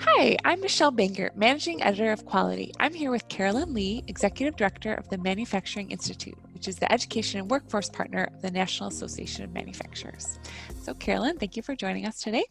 Hi, I'm Michelle Bangert, Managing Editor of Quality. I'm here with Carolyn Lee, Executive Director of the Manufacturing Institute, which is the education and workforce partner of the National Association of Manufacturers. So, Carolyn, thank you for joining us today.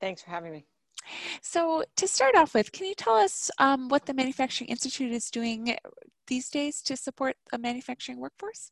Thanks for having me. So, to start off with, can you tell us um, what the Manufacturing Institute is doing these days to support a manufacturing workforce?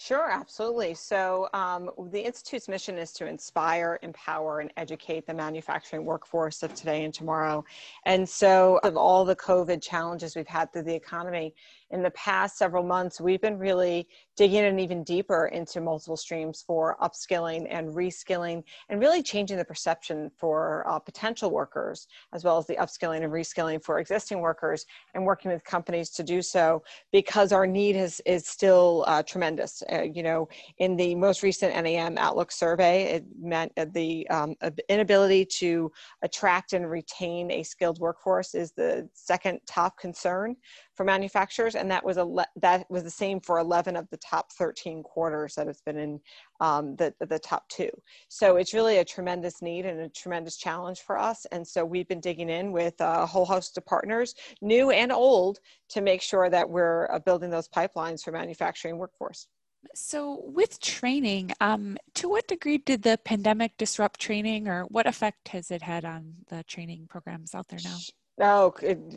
Sure, absolutely. So, um, the Institute's mission is to inspire, empower, and educate the manufacturing workforce of today and tomorrow. And so, of all the COVID challenges we've had through the economy, in the past several months, we've been really digging in even deeper into multiple streams for upskilling and reskilling and really changing the perception for uh, potential workers, as well as the upskilling and reskilling for existing workers and working with companies to do so because our need is, is still uh, tremendous. Uh, you know, in the most recent NAM Outlook survey, it meant the um, inability to attract and retain a skilled workforce is the second top concern for manufacturers, and that was a that was the same for 11 of the top 13 quarters that it's been in um, the the top two. So it's really a tremendous need and a tremendous challenge for us. And so we've been digging in with a whole host of partners, new and old, to make sure that we're uh, building those pipelines for manufacturing workforce. So, with training, um, to what degree did the pandemic disrupt training, or what effect has it had on the training programs out there now? Oh,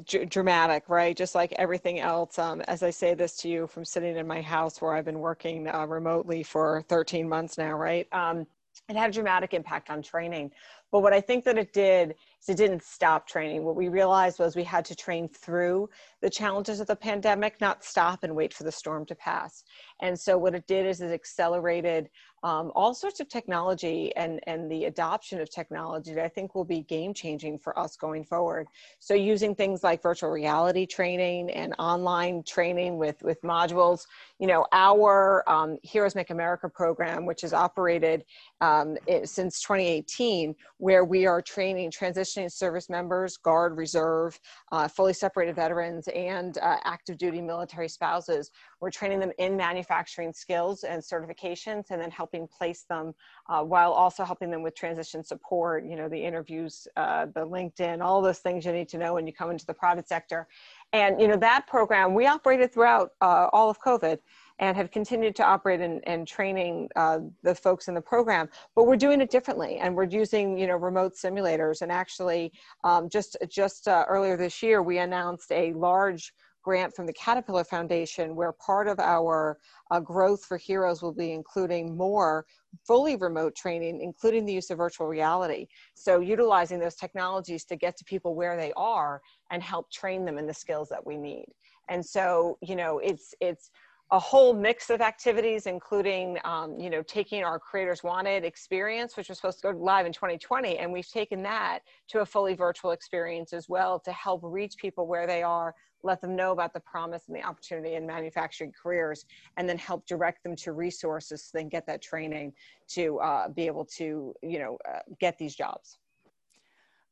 d- dramatic, right? Just like everything else. Um, as I say this to you from sitting in my house where I've been working uh, remotely for 13 months now, right? Um, it had a dramatic impact on training. But what I think that it did is it didn't stop training. What we realized was we had to train through the challenges of the pandemic, not stop and wait for the storm to pass. And so what it did is it accelerated um, all sorts of technology and, and the adoption of technology that I think will be game changing for us going forward. So using things like virtual reality training and online training with, with modules, you know, our um, Heroes Make America program, which is operated um, it, since 2018, where we are training transitioning service members, Guard, Reserve, uh, fully separated veterans, and uh, active duty military spouses. We're training them in manufacturing skills and certifications and then helping place them uh, while also helping them with transition support, you know, the interviews, uh, the LinkedIn, all those things you need to know when you come into the private sector. And, you know, that program, we operated throughout uh, all of COVID and have continued to operate and, and training uh, the folks in the program but we're doing it differently and we're using you know remote simulators and actually um, just just uh, earlier this year we announced a large grant from the Caterpillar Foundation, where part of our uh, growth for Heroes will be including more fully remote training, including the use of virtual reality. So, utilizing those technologies to get to people where they are and help train them in the skills that we need. And so, you know, it's it's a whole mix of activities, including, um, you know, taking our Creators Wanted experience, which was supposed to go live in 2020, and we've taken that to a fully virtual experience as well to help reach people where they are, let them know about the promise and the opportunity in manufacturing careers, and then help direct them to resources so they can get that training to uh, be able to, you know, uh, get these jobs.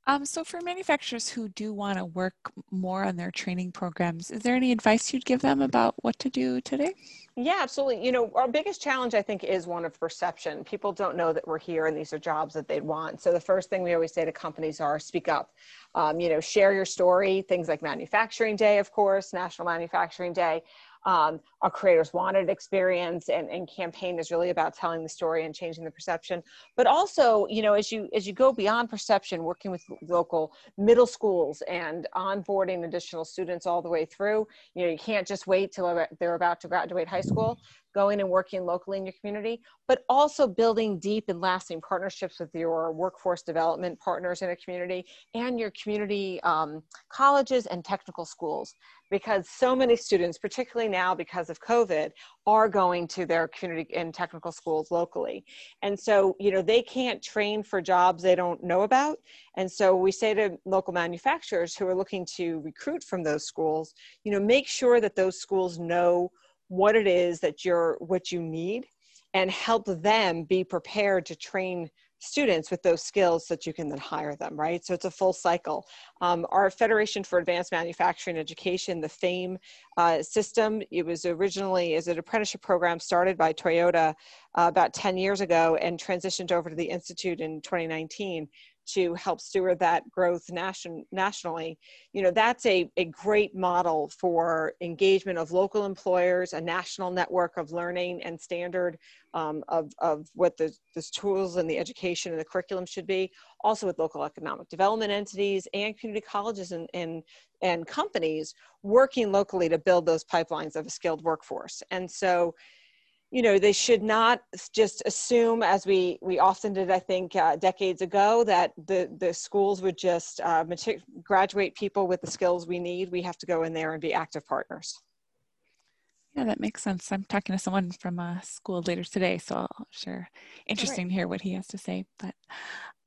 Um, so for manufacturers who do want to work more on their training programs, is there any advice you'd give them about what to do today? Yeah, absolutely. You know, our biggest challenge, I think, is one of perception. People don't know that we're here and these are jobs that they'd want. So the first thing we always say to companies are speak up. Um, you know, share your story. Things like Manufacturing Day, of course, National Manufacturing Day um, our creators wanted experience and, and campaign is really about telling the story and changing the perception but also you know as you as you go beyond perception working with local middle schools and onboarding additional students all the way through you know you can't just wait till they're about to graduate high school going and working locally in your community, but also building deep and lasting partnerships with your workforce development partners in a community and your community um, colleges and technical schools. Because so many students, particularly now because of COVID, are going to their community and technical schools locally. And so, you know, they can't train for jobs they don't know about. And so we say to local manufacturers who are looking to recruit from those schools, you know, make sure that those schools know what it is that you're what you need and help them be prepared to train students with those skills that you can then hire them right? So it's a full cycle. Um, our federation for advanced manufacturing education the fame uh, system it was originally as an apprenticeship program started by toyota uh, about 10 years ago and transitioned over to the institute in 2019 to help steward that growth nation, nationally, you know, that's a, a great model for engagement of local employers, a national network of learning and standard um, of, of what the, the tools and the education and the curriculum should be, also with local economic development entities and community colleges and, and, and companies working locally to build those pipelines of a skilled workforce. And so, you know they should not just assume as we we often did i think uh, decades ago that the the schools would just uh, graduate people with the skills we need. We have to go in there and be active partners. Yeah that makes sense. I'm talking to someone from a school later today so i'll sure interesting right. to hear what he has to say but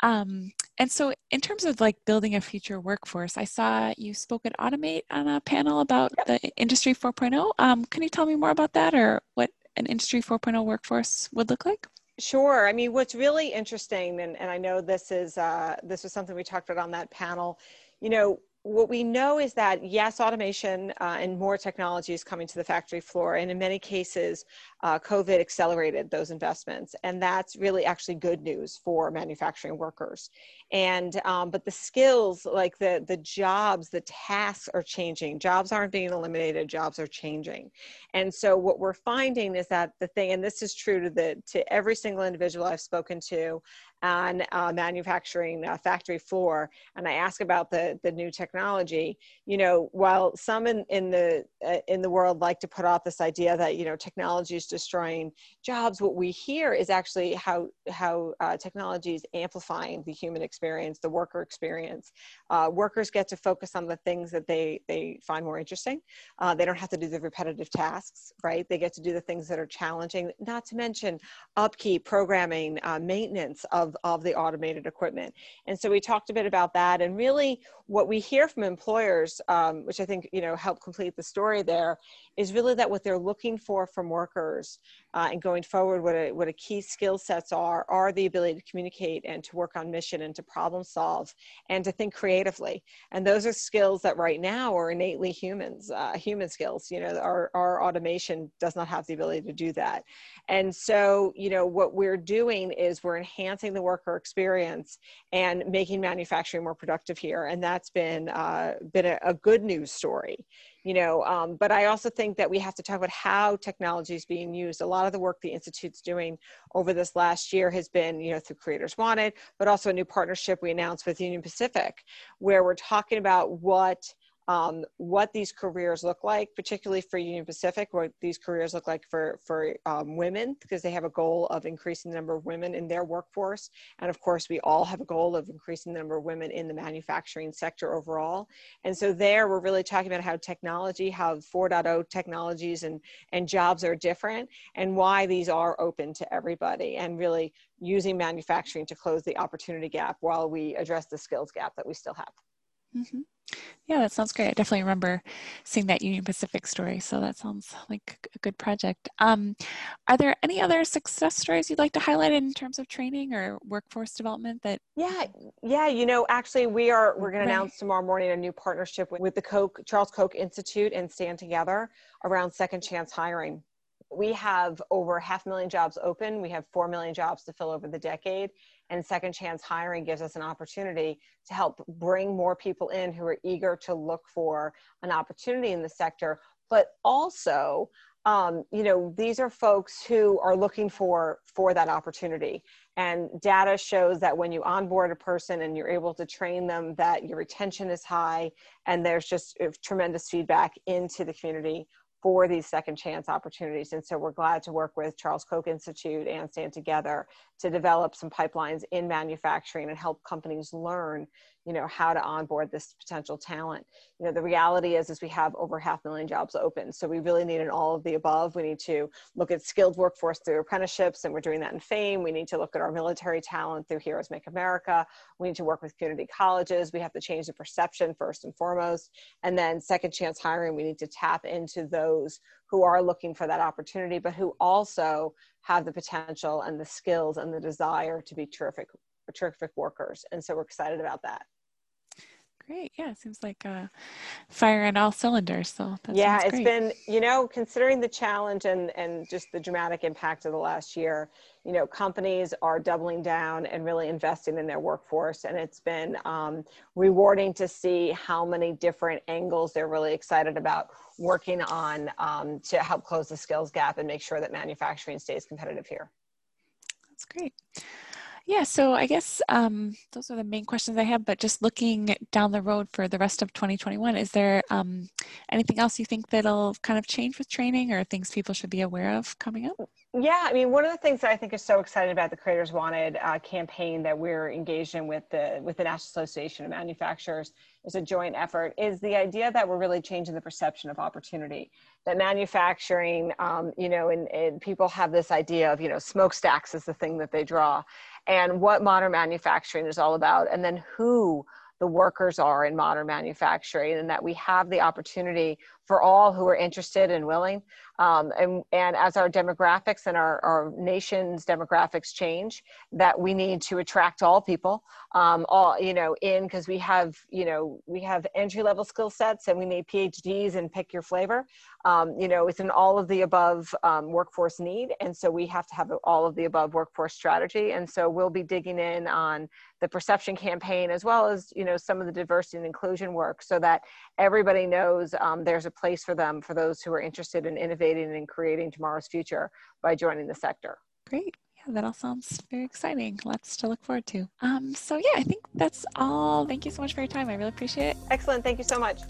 um, and so in terms of like building a future workforce i saw you spoke at automate on a panel about yep. the industry 4.0 um, can you tell me more about that or what an Industry 4.0 workforce would look like? Sure. I mean, what's really interesting, and, and I know this is uh, this was something we talked about on that panel. You know, what we know is that yes, automation uh, and more technology is coming to the factory floor, and in many cases, uh, COVID accelerated those investments, and that's really actually good news for manufacturing workers. And um, but the skills, like the the jobs, the tasks are changing. Jobs aren't being eliminated; jobs are changing. And so what we're finding is that the thing, and this is true to the to every single individual I've spoken to, on uh, manufacturing uh, factory floor and i ask about the the new technology. You know while some in, in the uh, in the world like to put off this idea that you know technology is destroying jobs what we hear is actually how how uh, technology is amplifying the human experience the worker experience. Uh, workers get to focus on the things that they they find more interesting. Uh, they don't have to do the repetitive tasks right? They get to do the things that are challenging not to mention upkeep programming maintenance of of, the automated equipment. And so we talked a bit about that and really what we hear from employers, um, which I think, you know, help complete the story there is really that what they're looking for from workers uh, and going forward, what a, what a key skill sets are, are the ability to communicate and to work on mission and to problem solve and to think creatively. And those are skills that right now are innately humans, uh, human skills. You know, our, our automation does not have the ability to do that. And so, you know, what we're doing is we're enhancing the worker experience and making manufacturing more productive here. And that's been, uh, been a, a good news story you know um, but i also think that we have to talk about how technology is being used. A lot of the work the institute's doing over this last year has been you know through creators wanted but also a new partnership we announced with union pacific where we're talking about what um, what these careers look like, particularly for Union Pacific, what these careers look like for, for um, women, because they have a goal of increasing the number of women in their workforce. And of course, we all have a goal of increasing the number of women in the manufacturing sector overall. And so there, we're really talking about how technology, how 4.0 technologies and, and jobs are different, and why these are open to everybody, and really using manufacturing to close the opportunity gap while we address the skills gap that we still have. Mm-hmm. Yeah, that sounds great. I definitely remember seeing that Union Pacific story. So that sounds like a good project. Um, are there any other success stories you'd like to highlight in terms of training or workforce development that? Yeah, yeah. You know, actually, we are we're going to announce tomorrow morning a new partnership with, with the Koch Charles Koch Institute and Stand Together around second chance hiring we have over half a million jobs open. We have 4 million jobs to fill over the decade. And second chance hiring gives us an opportunity to help bring more people in who are eager to look for an opportunity in the sector, but also um, you know these are folks who are looking for for that opportunity. And data shows that when you onboard a person and you're able to train them that your retention is high and there's just uh, tremendous feedback into the community for these second chance opportunities. And so we're glad to work with Charles Koch Institute and Stand Together to develop some pipelines in manufacturing and help companies learn you know how to onboard this potential talent. You know the reality is is we have over half a million jobs open. So we really need an all of the above. We need to look at skilled workforce through apprenticeships and we're doing that in fame. We need to look at our military talent through heroes make america. We need to work with community colleges. We have to change the perception first and foremost. And then second chance hiring we need to tap into those who are looking for that opportunity but who also have the potential and the skills and the desire to be terrific terrific workers. And so we're excited about that Great. Yeah, it seems like uh, fire on all cylinders. So yeah, it's great. been you know considering the challenge and and just the dramatic impact of the last year. You know, companies are doubling down and really investing in their workforce, and it's been um, rewarding to see how many different angles they're really excited about working on um, to help close the skills gap and make sure that manufacturing stays competitive here. That's great. Yeah, so I guess um, those are the main questions I have, but just looking down the road for the rest of 2021, is there um, anything else you think that'll kind of change with training or things people should be aware of coming up? Yeah, I mean, one of the things that I think is so exciting about the Creators Wanted uh, campaign that we're engaged in with the, with the National Association of Manufacturers is a joint effort is the idea that we're really changing the perception of opportunity that manufacturing um, you know and, and people have this idea of you know smokestacks is the thing that they draw and what modern manufacturing is all about, and then who the workers are in modern manufacturing, and that we have the opportunity for all who are interested and willing. Um, and, and as our demographics and our, our nation's demographics change, that we need to attract all people, um, all, you know, in because we have, you know, we have entry level skill sets and we need PhDs and pick your flavor. Um, you know, it's an all of the above um, workforce need. And so we have to have all of the above workforce strategy. And so we'll be digging in on the perception campaign as well as, you know, some of the diversity and inclusion work so that everybody knows um, there's a place for them for those who are interested in innovating and creating tomorrow's future by joining the sector. Great. Yeah, that all sounds very exciting. Lots to look forward to. Um, so, yeah, I think that's all. Thank you so much for your time. I really appreciate it. Excellent. Thank you so much.